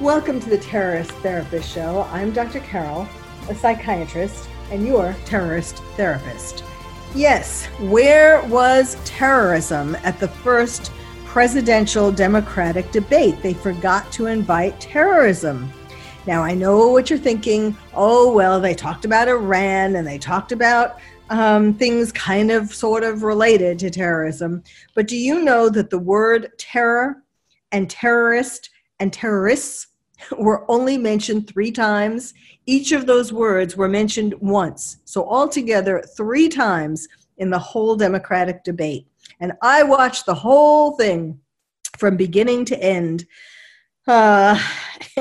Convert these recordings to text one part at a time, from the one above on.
Welcome to the Terrorist Therapist Show. I'm Dr. Carol, a psychiatrist, and your terrorist therapist. Yes, where was terrorism at the first presidential Democratic debate? They forgot to invite terrorism. Now, I know what you're thinking. Oh, well, they talked about Iran and they talked about um, things kind of sort of related to terrorism. But do you know that the word terror and terrorist and terrorists were only mentioned three times. Each of those words were mentioned once. So, altogether, three times in the whole Democratic debate. And I watched the whole thing from beginning to end. Uh,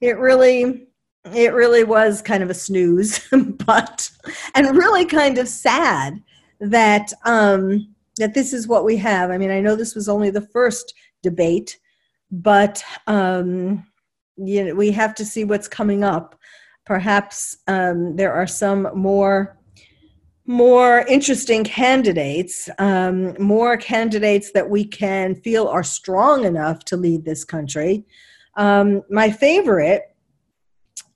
it really it really was kind of a snooze but and really kind of sad that um that this is what we have i mean i know this was only the first debate but um you know, we have to see what's coming up. Perhaps um, there are some more more interesting candidates, um, more candidates that we can feel are strong enough to lead this country. Um, my favorite,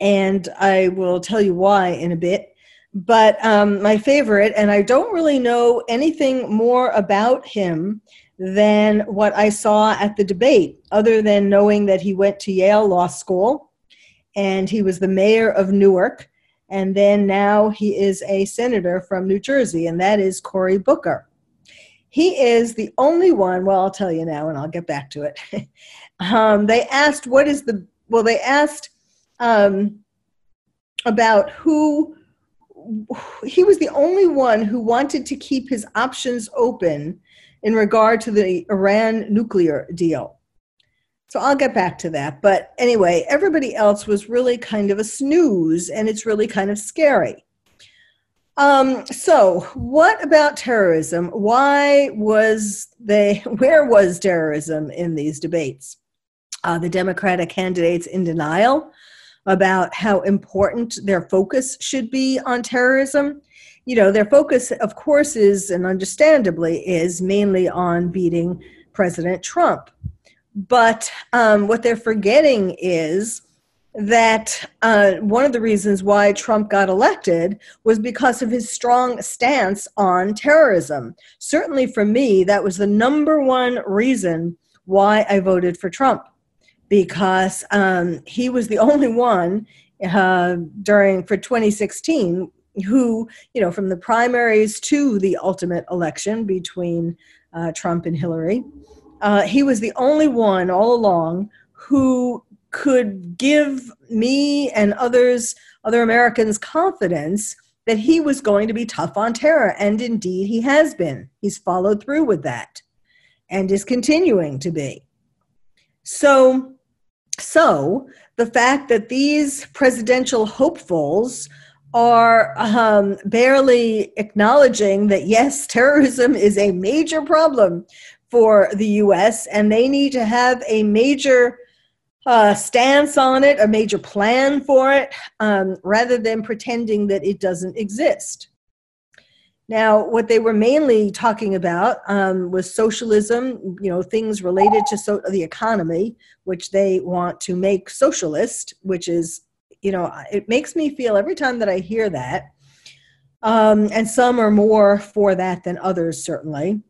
and I will tell you why in a bit, but um, my favorite, and I don't really know anything more about him than what I saw at the debate, other than knowing that he went to Yale Law School and he was the mayor of Newark. And then now he is a senator from New Jersey, and that is Cory Booker. He is the only one, well, I'll tell you now, and I'll get back to it. um, they asked, what is the, well, they asked um, about who, he was the only one who wanted to keep his options open in regard to the Iran nuclear deal. So I'll get back to that. But anyway, everybody else was really kind of a snooze, and it's really kind of scary. Um, so, what about terrorism? Why was they, where was terrorism in these debates? Uh, the Democratic candidates in denial about how important their focus should be on terrorism you know, their focus, of course, is and understandably is mainly on beating President Trump. But um, what they're forgetting is that uh, one of the reasons why Trump got elected was because of his strong stance on terrorism. Certainly for me, that was the number one reason why I voted for Trump, because um, he was the only one uh, during for 2016 who, you know, from the primaries to the ultimate election between uh, Trump and Hillary, uh, he was the only one all along who could give me and others, other Americans, confidence that he was going to be tough on terror. And indeed, he has been. He's followed through with that and is continuing to be. So, so the fact that these presidential hopefuls are um, barely acknowledging that yes, terrorism is a major problem for the US and they need to have a major uh, stance on it, a major plan for it, um, rather than pretending that it doesn't exist. Now, what they were mainly talking about um, was socialism, you know, things related to so- the economy, which they want to make socialist, which is you know, it makes me feel every time that I hear that, um, and some are more for that than others, certainly.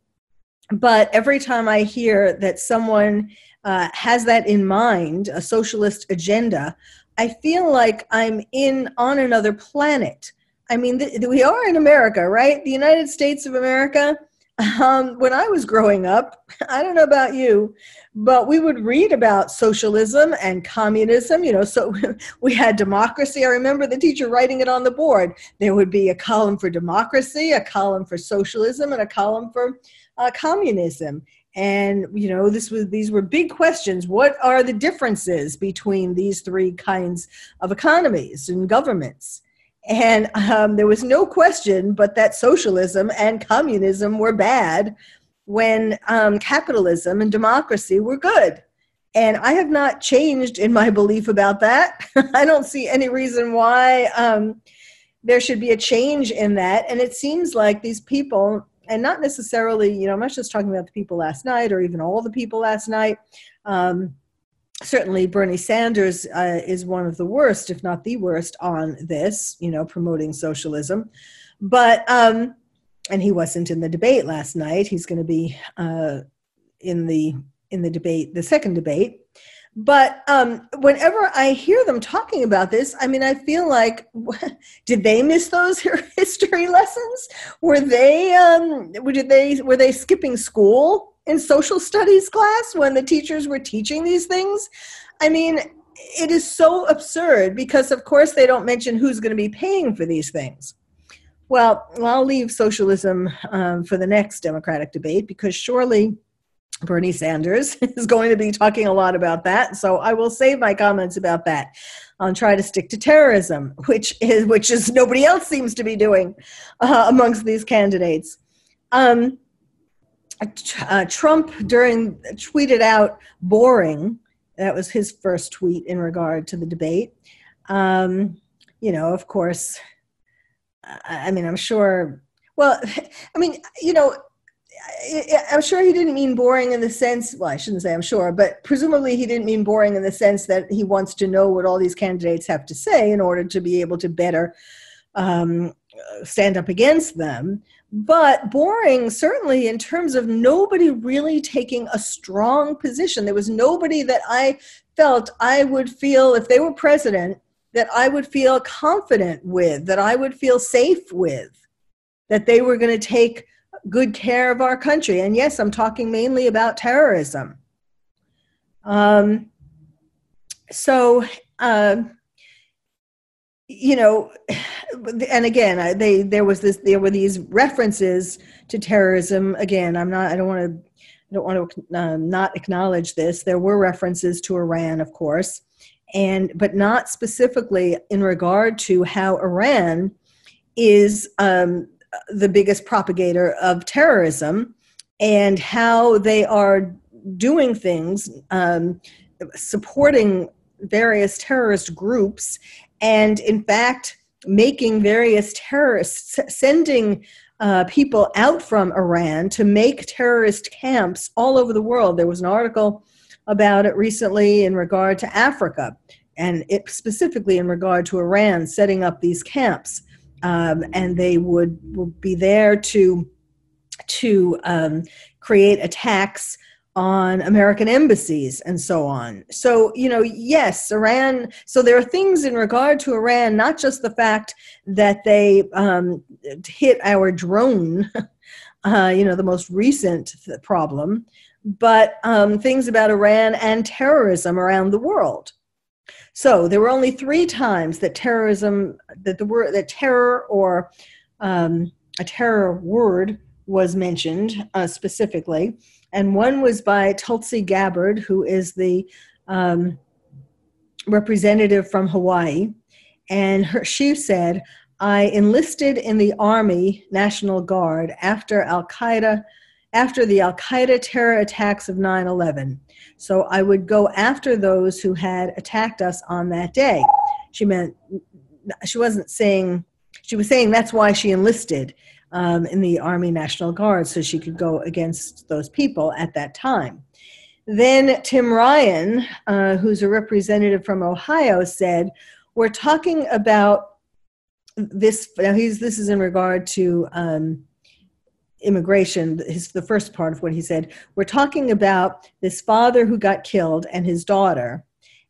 But every time I hear that someone uh, has that in mind, a socialist agenda, I feel like I'm in on another planet. I mean, th- we are in America, right? The United States of America um, when I was growing up, I don't know about you, but we would read about socialism and communism. You know, so we had democracy. I remember the teacher writing it on the board. There would be a column for democracy, a column for socialism, and a column for uh, communism. and you know this was these were big questions what are the differences between these three kinds of economies and governments and um, there was no question but that socialism and communism were bad when um, capitalism and democracy were good and i have not changed in my belief about that i don't see any reason why um, there should be a change in that and it seems like these people and not necessarily, you know, I'm not just talking about the people last night or even all the people last night. Um, certainly, Bernie Sanders uh, is one of the worst, if not the worst, on this, you know, promoting socialism. But, um, and he wasn't in the debate last night. He's going to be uh, in the in the debate, the second debate. But um, whenever I hear them talking about this, I mean, I feel like, did they miss those history lessons? Were they, um, did they, were they skipping school in social studies class when the teachers were teaching these things? I mean, it is so absurd because, of course, they don't mention who's going to be paying for these things. Well, I'll leave socialism um, for the next Democratic debate because surely Bernie Sanders is going to be talking a lot about that. So I will save my comments about that. I'll try to stick to terrorism, which is which is nobody else seems to be doing uh, amongst these candidates. Um, uh, Trump during tweeted out boring. That was his first tweet in regard to the debate. Um, you know, of course. I mean, I'm sure. Well, I mean, you know, I'm sure he didn't mean boring in the sense, well, I shouldn't say I'm sure, but presumably he didn't mean boring in the sense that he wants to know what all these candidates have to say in order to be able to better um, stand up against them. But boring, certainly, in terms of nobody really taking a strong position. There was nobody that I felt I would feel, if they were president, that I would feel confident with, that I would feel safe with, that they were going to take good care of our country. And yes, I'm talking mainly about terrorism. Um, so, uh, you know, and again, they there was this there were these references to terrorism. Again, I'm not. I don't want to. I don't want to um, not acknowledge this. There were references to Iran, of course, and but not specifically in regard to how Iran is um, the biggest propagator of terrorism and how they are doing things, um, supporting various terrorist groups, and in fact, making various terrorists, sending uh, people out from Iran to make terrorist camps all over the world. There was an article about it recently in regard to Africa, and it specifically in regard to Iran setting up these camps um, and they would, would be there to to um, create attacks on American embassies and so on. So, you know, yes, Iran. So there are things in regard to Iran, not just the fact that they um, hit our drone, uh, you know, the most recent problem, but um, things about Iran and terrorism around the world. So there were only three times that terrorism, that the word, that terror or um, a terror word was mentioned uh, specifically, and one was by Tulsi Gabbard, who is the um, representative from Hawaii, and her, she said, "I enlisted in the Army National Guard after Al Qaeda." After the Al Qaeda terror attacks of 9 11. So I would go after those who had attacked us on that day. She meant, she wasn't saying, she was saying that's why she enlisted um, in the Army National Guard so she could go against those people at that time. Then Tim Ryan, uh, who's a representative from Ohio, said, We're talking about this. Now, he's, this is in regard to um, immigration, his, the first part of what he said, we're talking about this father who got killed and his daughter,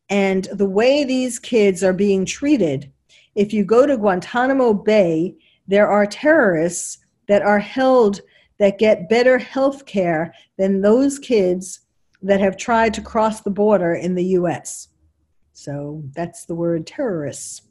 and the way these kids are being treated. If you go to Guantanamo Bay, there are terrorists that are held that get better health care than those kids that have tried to cross the border in the US. So that's the word terrorists.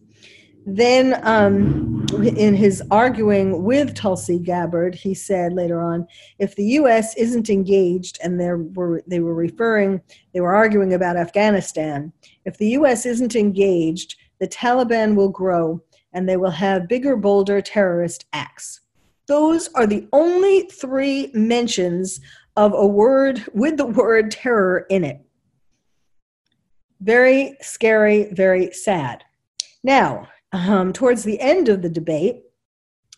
then, um, in his arguing with Tulsi Gabbard, he said later on, if the U.S. isn't engaged, and they were they were referring, they were arguing about Afghanistan. If the U.S. isn't engaged, the Taliban will grow, and they will have bigger, bolder terrorist acts. Those are the only three mentions of a word with the word terror in it. Very scary, very sad. Now, um, towards the end of the debate,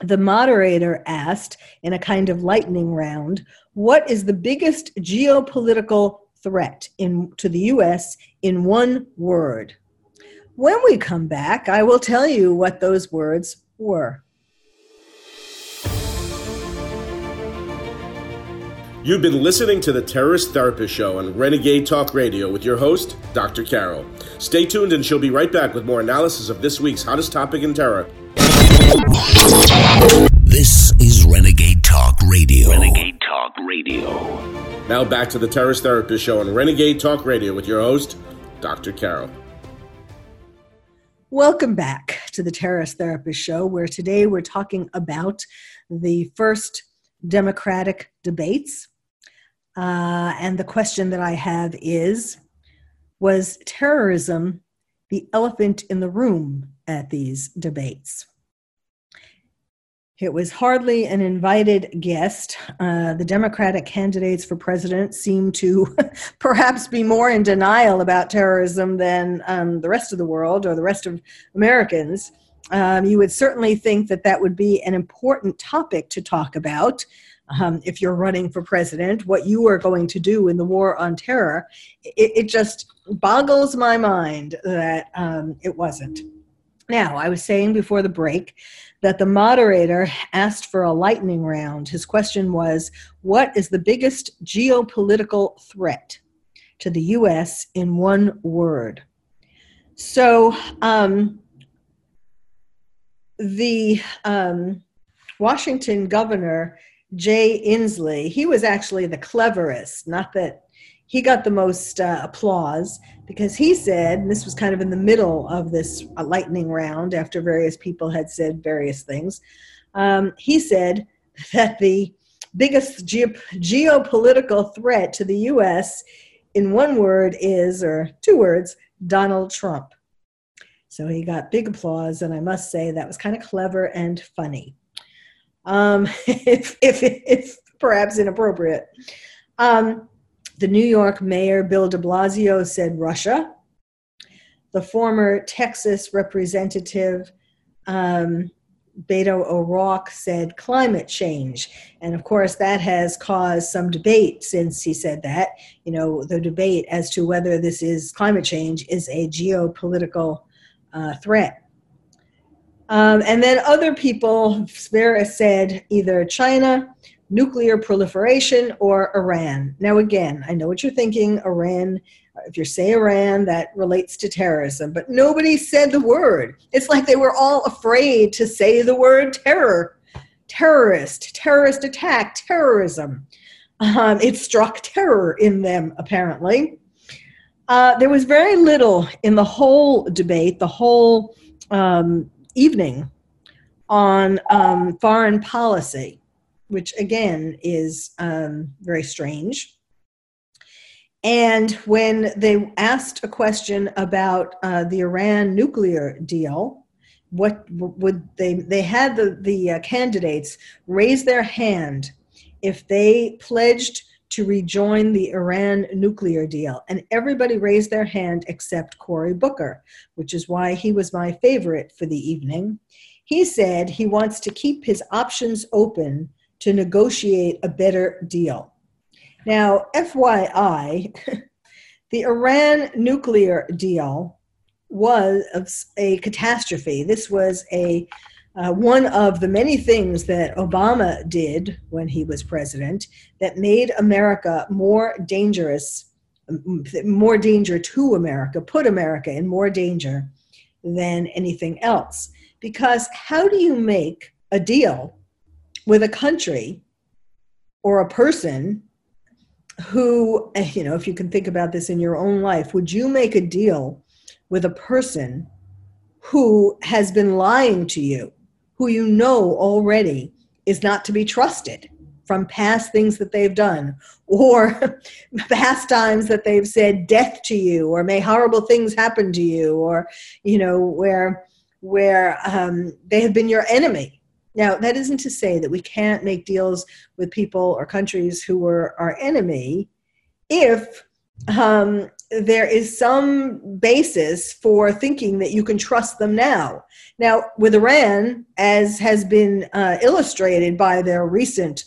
the moderator asked in a kind of lightning round, What is the biggest geopolitical threat in, to the US in one word? When we come back, I will tell you what those words were. You've been listening to the Terrorist Therapist Show on Renegade Talk Radio with your host, Dr. Carol. Stay tuned and she'll be right back with more analysis of this week's hottest topic in terror. This is Renegade Talk Radio. Renegade Talk Radio. Now back to the Terrorist Therapist Show on Renegade Talk Radio with your host, Dr. Carol. Welcome back to the Terrorist Therapist Show, where today we're talking about the first Democratic debates uh, and the question that I have is Was terrorism the elephant in the room at these debates? It was hardly an invited guest. Uh, the Democratic candidates for president seem to perhaps be more in denial about terrorism than um, the rest of the world or the rest of Americans. Um, you would certainly think that that would be an important topic to talk about um, if you're running for president, what you are going to do in the war on terror. It, it just boggles my mind that um, it wasn't. Now, I was saying before the break that the moderator asked for a lightning round. His question was What is the biggest geopolitical threat to the U.S. in one word? So, um, the um, Washington governor Jay Inslee, he was actually the cleverest, not that he got the most uh, applause because he said, and this was kind of in the middle of this uh, lightning round after various people had said various things, um, he said that the biggest ge- geopolitical threat to the US in one word is, or two words, Donald Trump. So he got big applause, and I must say that was kind of clever and funny um, if, if, if perhaps inappropriate. Um, the New York mayor, Bill de Blasio, said Russia. The former Texas representative, um, Beto O'Rourke, said climate change. And of course, that has caused some debate since he said that. You know, the debate as to whether this is climate change is a geopolitical uh, threat. Um, and then other people said either China, nuclear proliferation, or Iran. Now, again, I know what you're thinking Iran. If you say Iran, that relates to terrorism, but nobody said the word. It's like they were all afraid to say the word terror, terrorist, terrorist attack, terrorism. Um, it struck terror in them, apparently. Uh, there was very little in the whole debate, the whole um, evening on um, foreign policy, which again is um, very strange. And when they asked a question about uh, the Iran nuclear deal, what would they? They had the the uh, candidates raise their hand if they pledged to rejoin the Iran nuclear deal. And everybody raised their hand except Cory Booker, which is why he was my favorite for the evening. He said he wants to keep his options open to negotiate a better deal. Now, FYI, the Iran nuclear deal was a catastrophe. This was a uh, one of the many things that Obama did when he was president that made America more dangerous, more danger to America, put America in more danger than anything else. Because how do you make a deal with a country or a person who, you know, if you can think about this in your own life, would you make a deal with a person who has been lying to you, who you know already is not to be trusted from past things that they've done or past times that they've said death to you or may horrible things happen to you or you know where where um, they have been your enemy now that isn't to say that we can't make deals with people or countries who were our enemy if um, there is some basis for thinking that you can trust them now. Now, with Iran, as has been uh, illustrated by their recent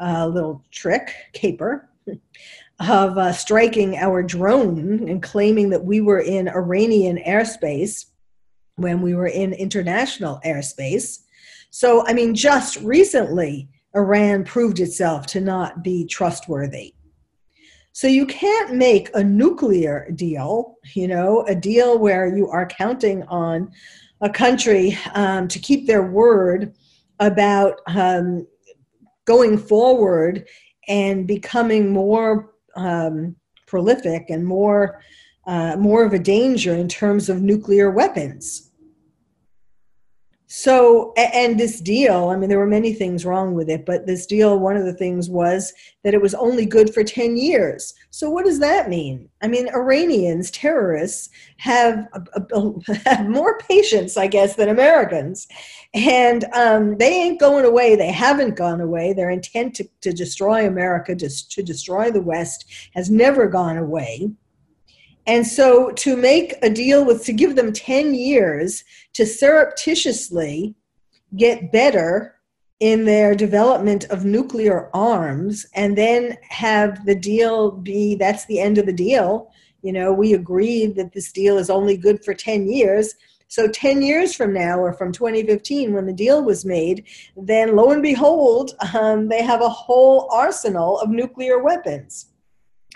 uh, little trick, caper, of uh, striking our drone and claiming that we were in Iranian airspace when we were in international airspace. So, I mean, just recently, Iran proved itself to not be trustworthy. So you can't make a nuclear deal, you know, a deal where you are counting on a country um, to keep their word about um, going forward and becoming more um, prolific and more uh, more of a danger in terms of nuclear weapons. So, and this deal, I mean, there were many things wrong with it, but this deal, one of the things was that it was only good for 10 years. So, what does that mean? I mean, Iranians, terrorists, have, a, a, have more patience, I guess, than Americans. And um, they ain't going away. They haven't gone away. Their intent to, to destroy America, to, to destroy the West, has never gone away. And so to make a deal with, to give them 10 years to surreptitiously get better in their development of nuclear arms and then have the deal be that's the end of the deal. You know, we agreed that this deal is only good for 10 years. So 10 years from now, or from 2015, when the deal was made, then lo and behold, um, they have a whole arsenal of nuclear weapons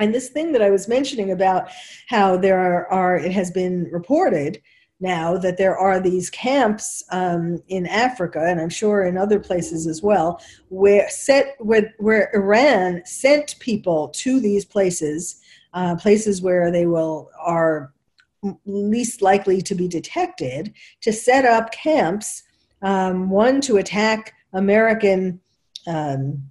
and this thing that I was mentioning about how there are, are it has been reported now that there are these camps um, in Africa, and I'm sure in other places as well, where set where, where Iran sent people to these places, uh, places where they will are least likely to be detected, to set up camps. Um, one to attack American um,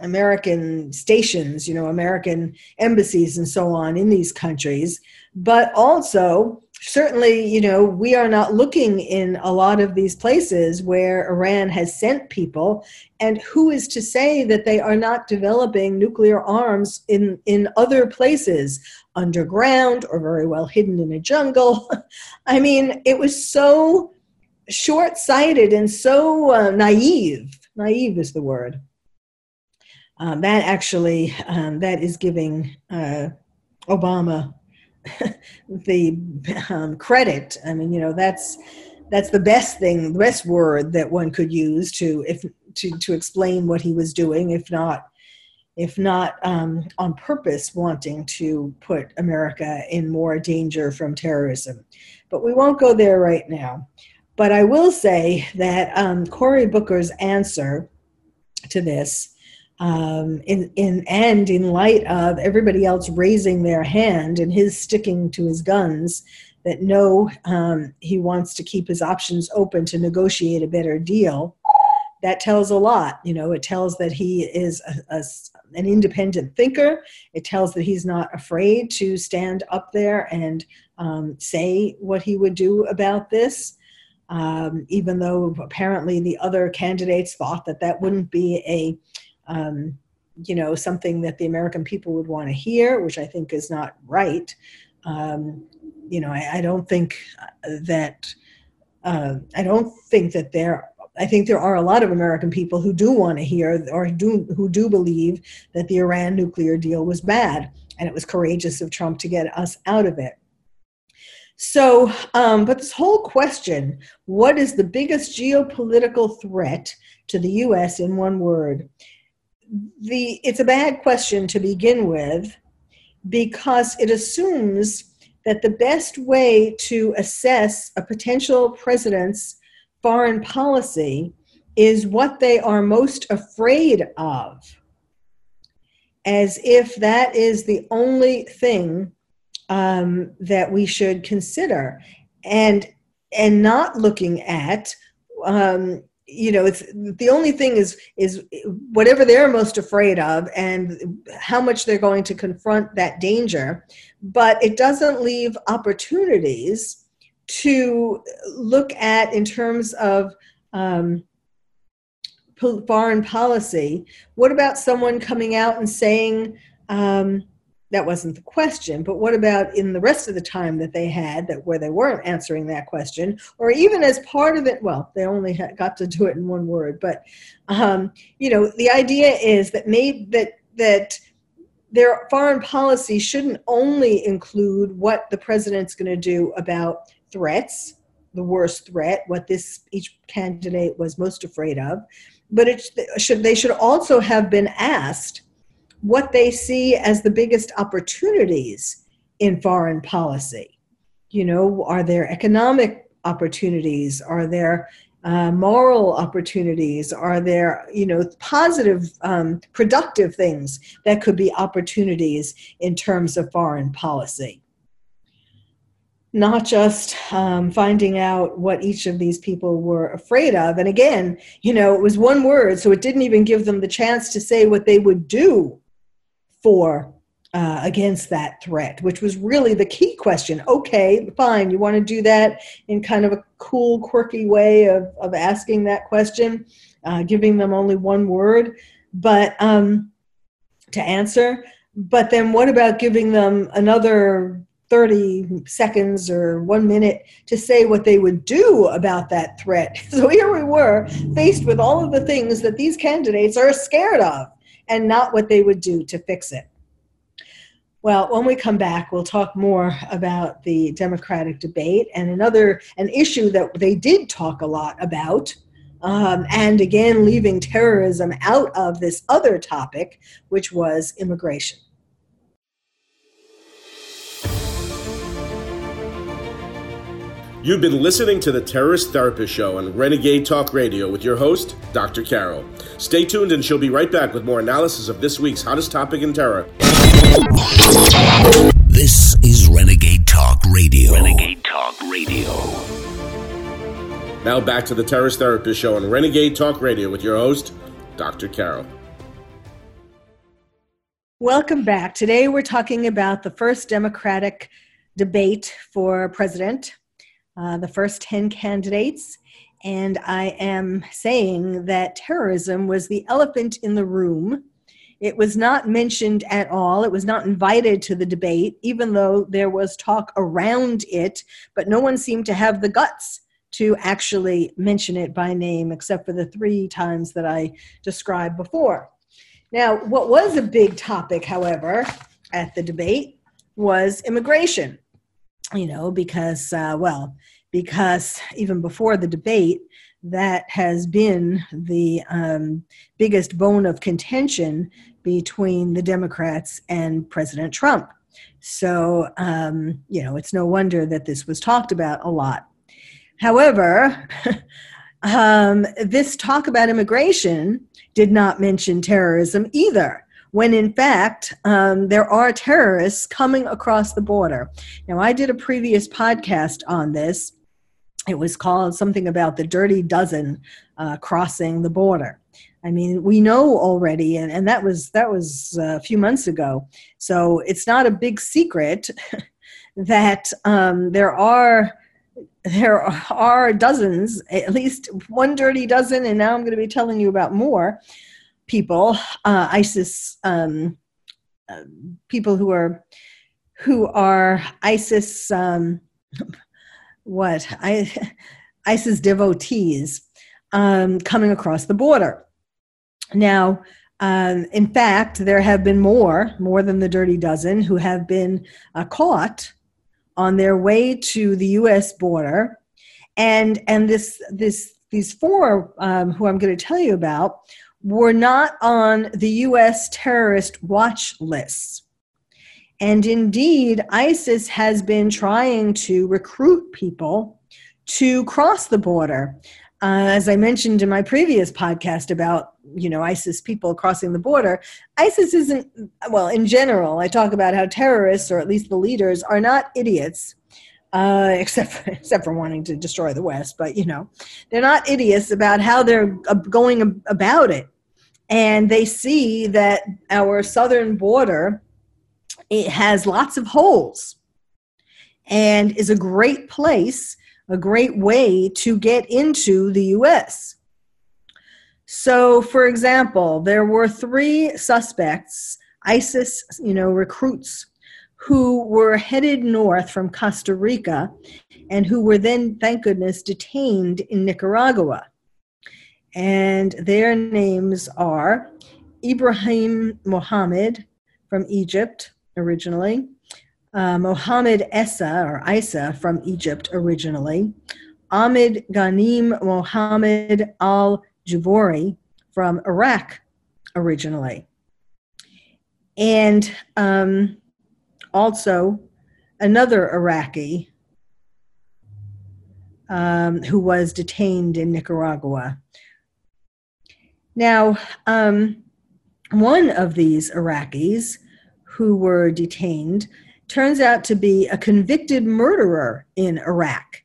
American stations, you know, American embassies and so on in these countries. But also, certainly, you know, we are not looking in a lot of these places where Iran has sent people. And who is to say that they are not developing nuclear arms in, in other places, underground or very well hidden in a jungle? I mean, it was so short sighted and so uh, naive. Naive is the word um, that actually um, that is giving uh, Obama the um, credit. I mean, you know, that's that's the best thing, the best word that one could use to if to to explain what he was doing, if not if not um, on purpose wanting to put America in more danger from terrorism. But we won't go there right now. But I will say that um, Cory Booker's answer to this um, in, in and in light of everybody else raising their hand and his sticking to his guns that no um, he wants to keep his options open to negotiate a better deal. That tells a lot you know it tells that he is a, a, an independent thinker. It tells that he's not afraid to stand up there and um, say what he would do about this. Um, even though apparently the other candidates thought that that wouldn't be a um, you know, something that the American people would want to hear, which I think is not right. Um, you know, I, I, don't think that uh, I don't think that there. I think there are a lot of American people who do want to hear or do who do believe that the Iran nuclear deal was bad and it was courageous of Trump to get us out of it. So, um, but this whole question what is the biggest geopolitical threat to the US in one word? The it's a bad question to begin with because it assumes that the best way to assess a potential president's foreign policy is what they are most afraid of as if that is the only thing um, that we should consider. And and not looking at um, you know it's the only thing is is whatever they're most afraid of and how much they're going to confront that danger. But it doesn't leave opportunities to look at in terms of um, foreign policy. What about someone coming out and saying um, that wasn't the question but what about in the rest of the time that they had that where they weren't answering that question or even as part of it well they only had, got to do it in one word but um, you know the idea is that maybe that that their foreign policy shouldn't only include what the president's going to do about threats the worst threat what this each candidate was most afraid of but it should they should also have been asked what they see as the biggest opportunities in foreign policy. You know, are there economic opportunities? Are there uh, moral opportunities? Are there, you know, positive, um, productive things that could be opportunities in terms of foreign policy? Not just um, finding out what each of these people were afraid of. And again, you know, it was one word, so it didn't even give them the chance to say what they would do for uh, against that threat, which was really the key question. Okay, fine, you want to do that in kind of a cool, quirky way of, of asking that question, uh, giving them only one word, but um, to answer. But then what about giving them another 30 seconds or one minute to say what they would do about that threat? So here we were faced with all of the things that these candidates are scared of and not what they would do to fix it. Well, when we come back, we'll talk more about the Democratic debate and another an issue that they did talk a lot about, um, and again leaving terrorism out of this other topic, which was immigration. You've been listening to the Terrorist Therapist Show on Renegade Talk Radio with your host, Dr. Carol. Stay tuned and she'll be right back with more analysis of this week's hottest topic in terror. This is Renegade Talk Radio. Renegade Talk Radio. Now back to the Terrorist Therapist Show on Renegade Talk Radio with your host, Dr. Carol. Welcome back. Today we're talking about the first Democratic debate for president uh, the first 10 candidates. And I am saying that terrorism was the elephant in the room. It was not mentioned at all. It was not invited to the debate, even though there was talk around it, but no one seemed to have the guts to actually mention it by name, except for the three times that I described before. Now, what was a big topic, however, at the debate was immigration you know, because, uh, well, because even before the debate, that has been the um, biggest bone of contention between the Democrats and President Trump. So, um, you know, it's no wonder that this was talked about a lot. However, um, this talk about immigration did not mention terrorism either when in fact um, there are terrorists coming across the border. Now, I did a previous podcast on this. It was called something about the dirty dozen uh, crossing the border. I mean, we know already, and, and that was that was a few months ago. So it's not a big secret that um, there are there are dozens, at least one dirty dozen, and now I'm going to be telling you about more people, uh, ISIS um, uh, people who are who are ISIS um, what I, ISIS devotees um, coming across the border. Now, um, in fact, there have been more, more than the dirty dozen, who have been uh, caught on their way to the U.S. border, and and this this these four um, who I'm going to tell you about were not on the US terrorist watch lists. And indeed, ISIS has been trying to recruit people to cross the border. Uh, as I mentioned in my previous podcast about you know ISIS people crossing the border, ISIS isn't well in general. I talk about how terrorists, or at least the leaders, are not idiots, uh, except for, except for wanting to destroy the West. But you know, they're not idiots about how they're going about it, and they see that our southern border it has lots of holes, and is a great place, a great way to get into the U.S. So, for example, there were three suspects, ISIS, you know, recruits who were headed north from Costa Rica and who were then, thank goodness, detained in Nicaragua. And their names are Ibrahim Mohammed from Egypt originally, uh, Mohammed Essa or Isa from Egypt originally, Ahmed Ghanim Mohammed al Javouri from Iraq originally. And um, also another Iraqi um, who was detained in Nicaragua. Now, um, one of these Iraqis who were detained turns out to be a convicted murderer in Iraq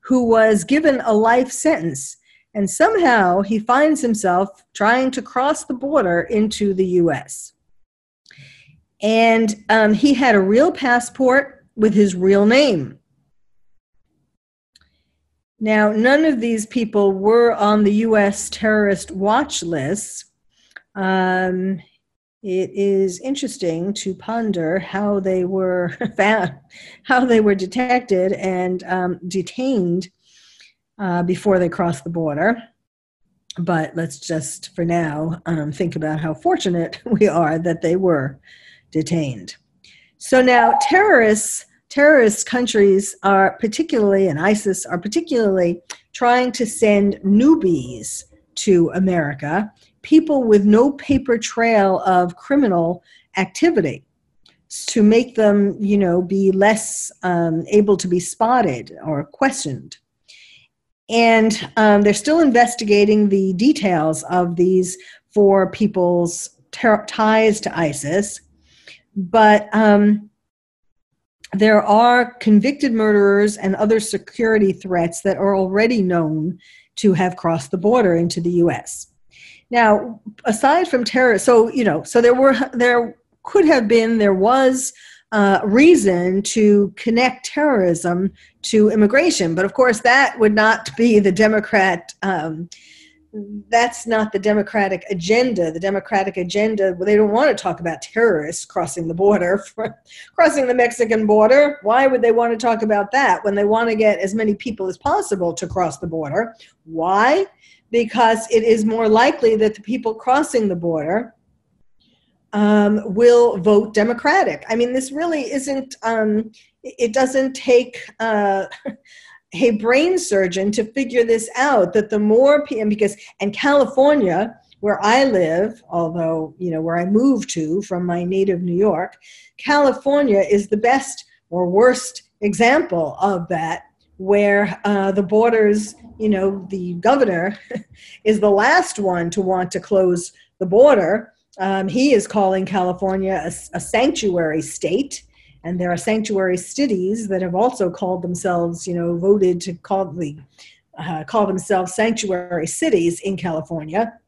who was given a life sentence. And somehow he finds himself trying to cross the border into the US. And um, he had a real passport with his real name. Now, none of these people were on the US terrorist watch list. Um, it is interesting to ponder how they were found, how they were detected and um, detained uh, before they crossed the border. But let's just, for now, um, think about how fortunate we are that they were detained. So now terrorists, terrorist countries are particularly, and ISIS are particularly trying to send newbies to America, people with no paper trail of criminal activity to make them, you know, be less um, able to be spotted or questioned. And um, they're still investigating the details of these four people's ter- ties to ISIS but um, there are convicted murderers and other security threats that are already known to have crossed the border into the US. Now, aside from terror, so you know, so there were there could have been there was uh, reason to connect terrorism to immigration, but of course that would not be the Democrat um, that's not the Democratic agenda. The Democratic agenda, they don't want to talk about terrorists crossing the border, crossing the Mexican border. Why would they want to talk about that when they want to get as many people as possible to cross the border? Why? Because it is more likely that the people crossing the border um, will vote Democratic. I mean, this really isn't, um, it doesn't take. Uh, a brain surgeon to figure this out that the more PM because and California where I live, although you know where I moved to from my native New York, California is the best or worst example of that, where uh, the borders, you know, the governor is the last one to want to close the border. Um, he is calling California a, a sanctuary state and there are sanctuary cities that have also called themselves, you know, voted to call the uh, call themselves sanctuary cities in California.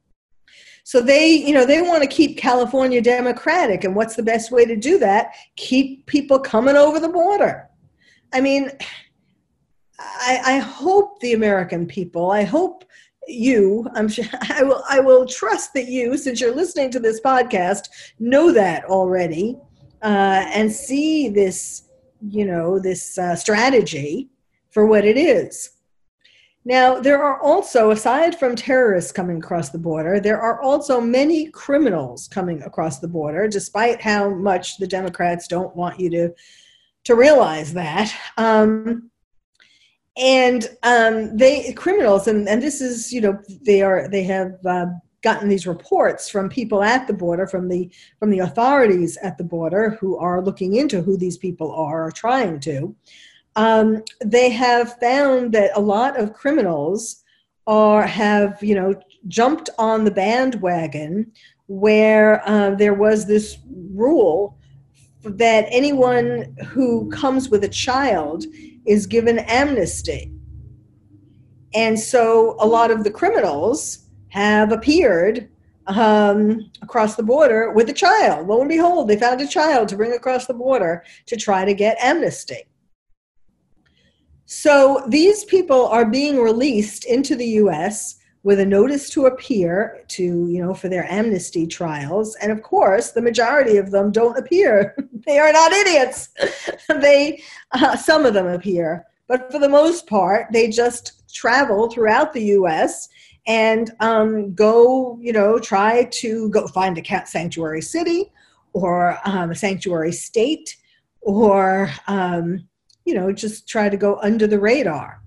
So they, you know, they want to keep California democratic, and what's the best way to do that? Keep people coming over the border. I mean, I, I hope the American people, I hope you i'm sure i will i will trust that you since you're listening to this podcast know that already uh, and see this, you know, this uh, strategy for what it is. Now, there are also, aside from terrorists coming across the border, there are also many criminals coming across the border, despite how much the Democrats don't want you to, to realize that. Um, and um, they criminals, and, and this is, you know, they are they have uh, gotten these reports from people at the border, from the from the authorities at the border who are looking into who these people are or trying to. Um, they have found that a lot of criminals are have you know jumped on the bandwagon where uh, there was this rule that anyone who comes with a child is given amnesty. And so a lot of the criminals have appeared um, across the border with a child. Lo and behold, they found a child to bring across the border to try to get amnesty. So these people are being released into the US with a notice to appear to, you know, for their amnesty trials. And of course, the majority of them don't appear. they are not idiots. they, uh, some of them appear, but for the most part, they just travel throughout the U.S. and um, go, you know, try to go find a cat sanctuary city or um, a sanctuary state or, um, you know, just try to go under the radar.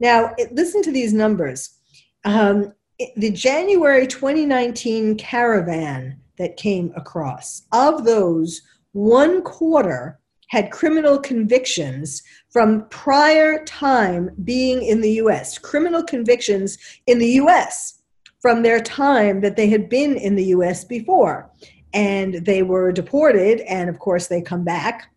Now, it, listen to these numbers um, the January 2019 caravan that came across, of those, one quarter had criminal convictions from prior time being in the US, criminal convictions in the US from their time that they had been in the US before. And they were deported, and of course, they come back.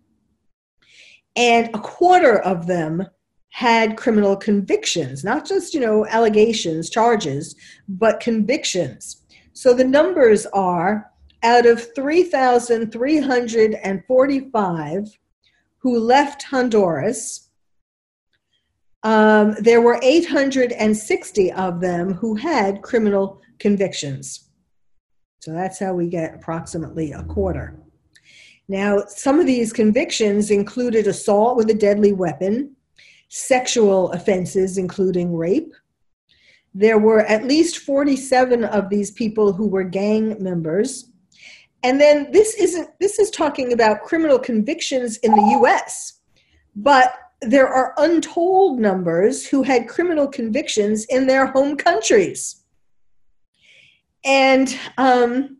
And a quarter of them had criminal convictions, not just, you know, allegations, charges, but convictions. So the numbers are out of 3,345 who left Honduras, um, there were 860 of them who had criminal convictions. So that's how we get approximately a quarter. Now, some of these convictions included assault with a deadly weapon, sexual offenses, including rape. There were at least 47 of these people who were gang members. And then this isn't this is talking about criminal convictions in the US. But there are untold numbers who had criminal convictions in their home countries. And um,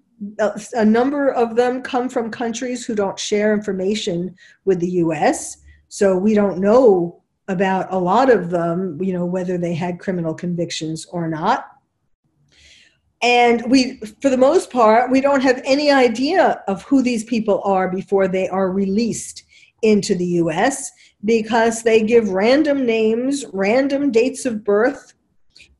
a number of them come from countries who don't share information with the US. So we don't know about a lot of them, you know, whether they had criminal convictions or not. And we, for the most part, we don't have any idea of who these people are before they are released into the US because they give random names, random dates of birth.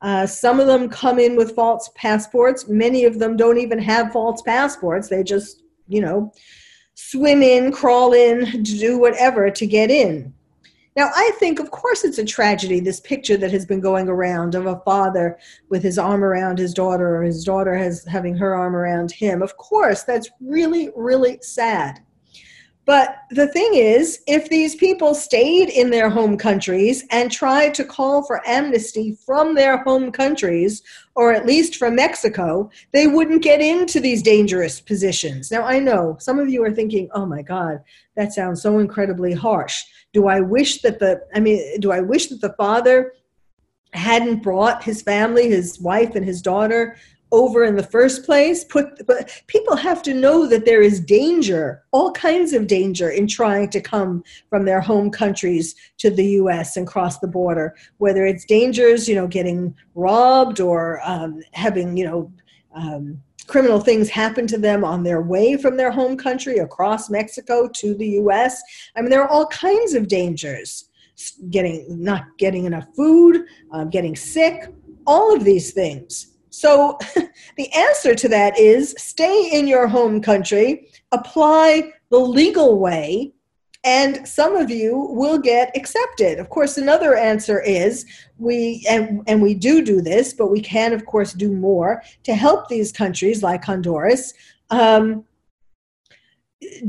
Uh, some of them come in with false passports. Many of them don't even have false passports. They just, you know, swim in, crawl in, do whatever to get in. Now, I think, of course, it's a tragedy, this picture that has been going around of a father with his arm around his daughter, or his daughter has having her arm around him. Of course, that's really, really sad. But the thing is, if these people stayed in their home countries and tried to call for amnesty from their home countries, or at least from Mexico, they wouldn't get into these dangerous positions. Now, I know some of you are thinking, oh my God, that sounds so incredibly harsh. Do I wish that the, I mean, do I wish that the father hadn't brought his family, his wife, and his daughter over in the first place? Put but people have to know that there is danger all kinds of danger in trying to come from their home countries to the US and cross the border whether it's dangers you know getting robbed or um, having you know um, criminal things happen to them on their way from their home country across Mexico to the US I mean there are all kinds of dangers. Getting not getting enough food um, getting sick all of these things. So the answer to that is stay in your home country, apply the legal way, and some of you will get accepted. Of course, another answer is we and, and we do do this, but we can, of course, do more to help these countries like Honduras um,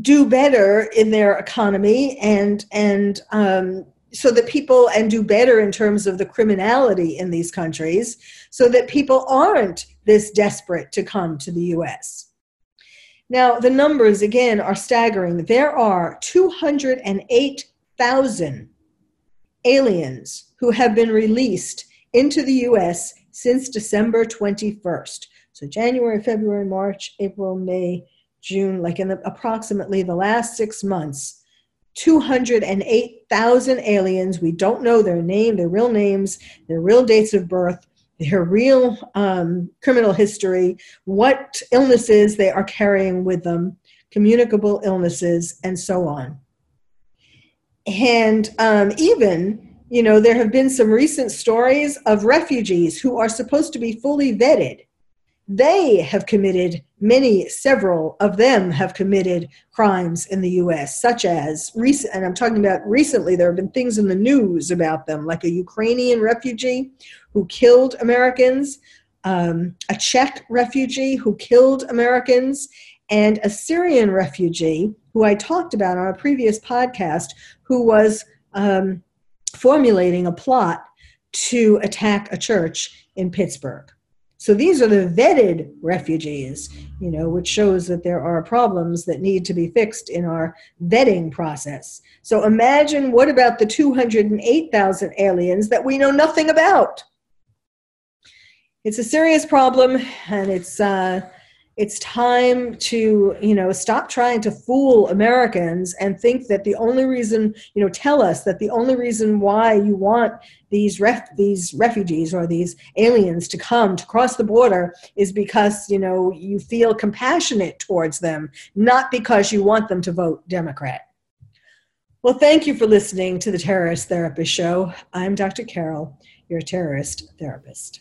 do better in their economy and and um, so that people and do better in terms of the criminality in these countries so that people aren't this desperate to come to the US. Now, the numbers again are staggering. There are 208,000 aliens who have been released into the US since December 21st. So, January, February, March, April, May, June, like in the, approximately the last six months, 208,000 aliens. We don't know their name, their real names, their real dates of birth, their real um, criminal history, what illnesses they are carrying with them, communicable illnesses, and so on. And um, even, you know, there have been some recent stories of refugees who are supposed to be fully vetted. They have committed many, several of them have committed crimes in the US, such as recent, and I'm talking about recently, there have been things in the news about them, like a Ukrainian refugee who killed Americans, um, a Czech refugee who killed Americans, and a Syrian refugee who I talked about on a previous podcast who was um, formulating a plot to attack a church in Pittsburgh. So these are the vetted refugees, you know, which shows that there are problems that need to be fixed in our vetting process. So imagine what about the 208,000 aliens that we know nothing about? It's a serious problem, and it's uh, it's time to you know stop trying to fool americans and think that the only reason you know tell us that the only reason why you want these ref these refugees or these aliens to come to cross the border is because you know you feel compassionate towards them not because you want them to vote democrat. Well thank you for listening to the terrorist therapist show. I'm dr carole your terrorist therapist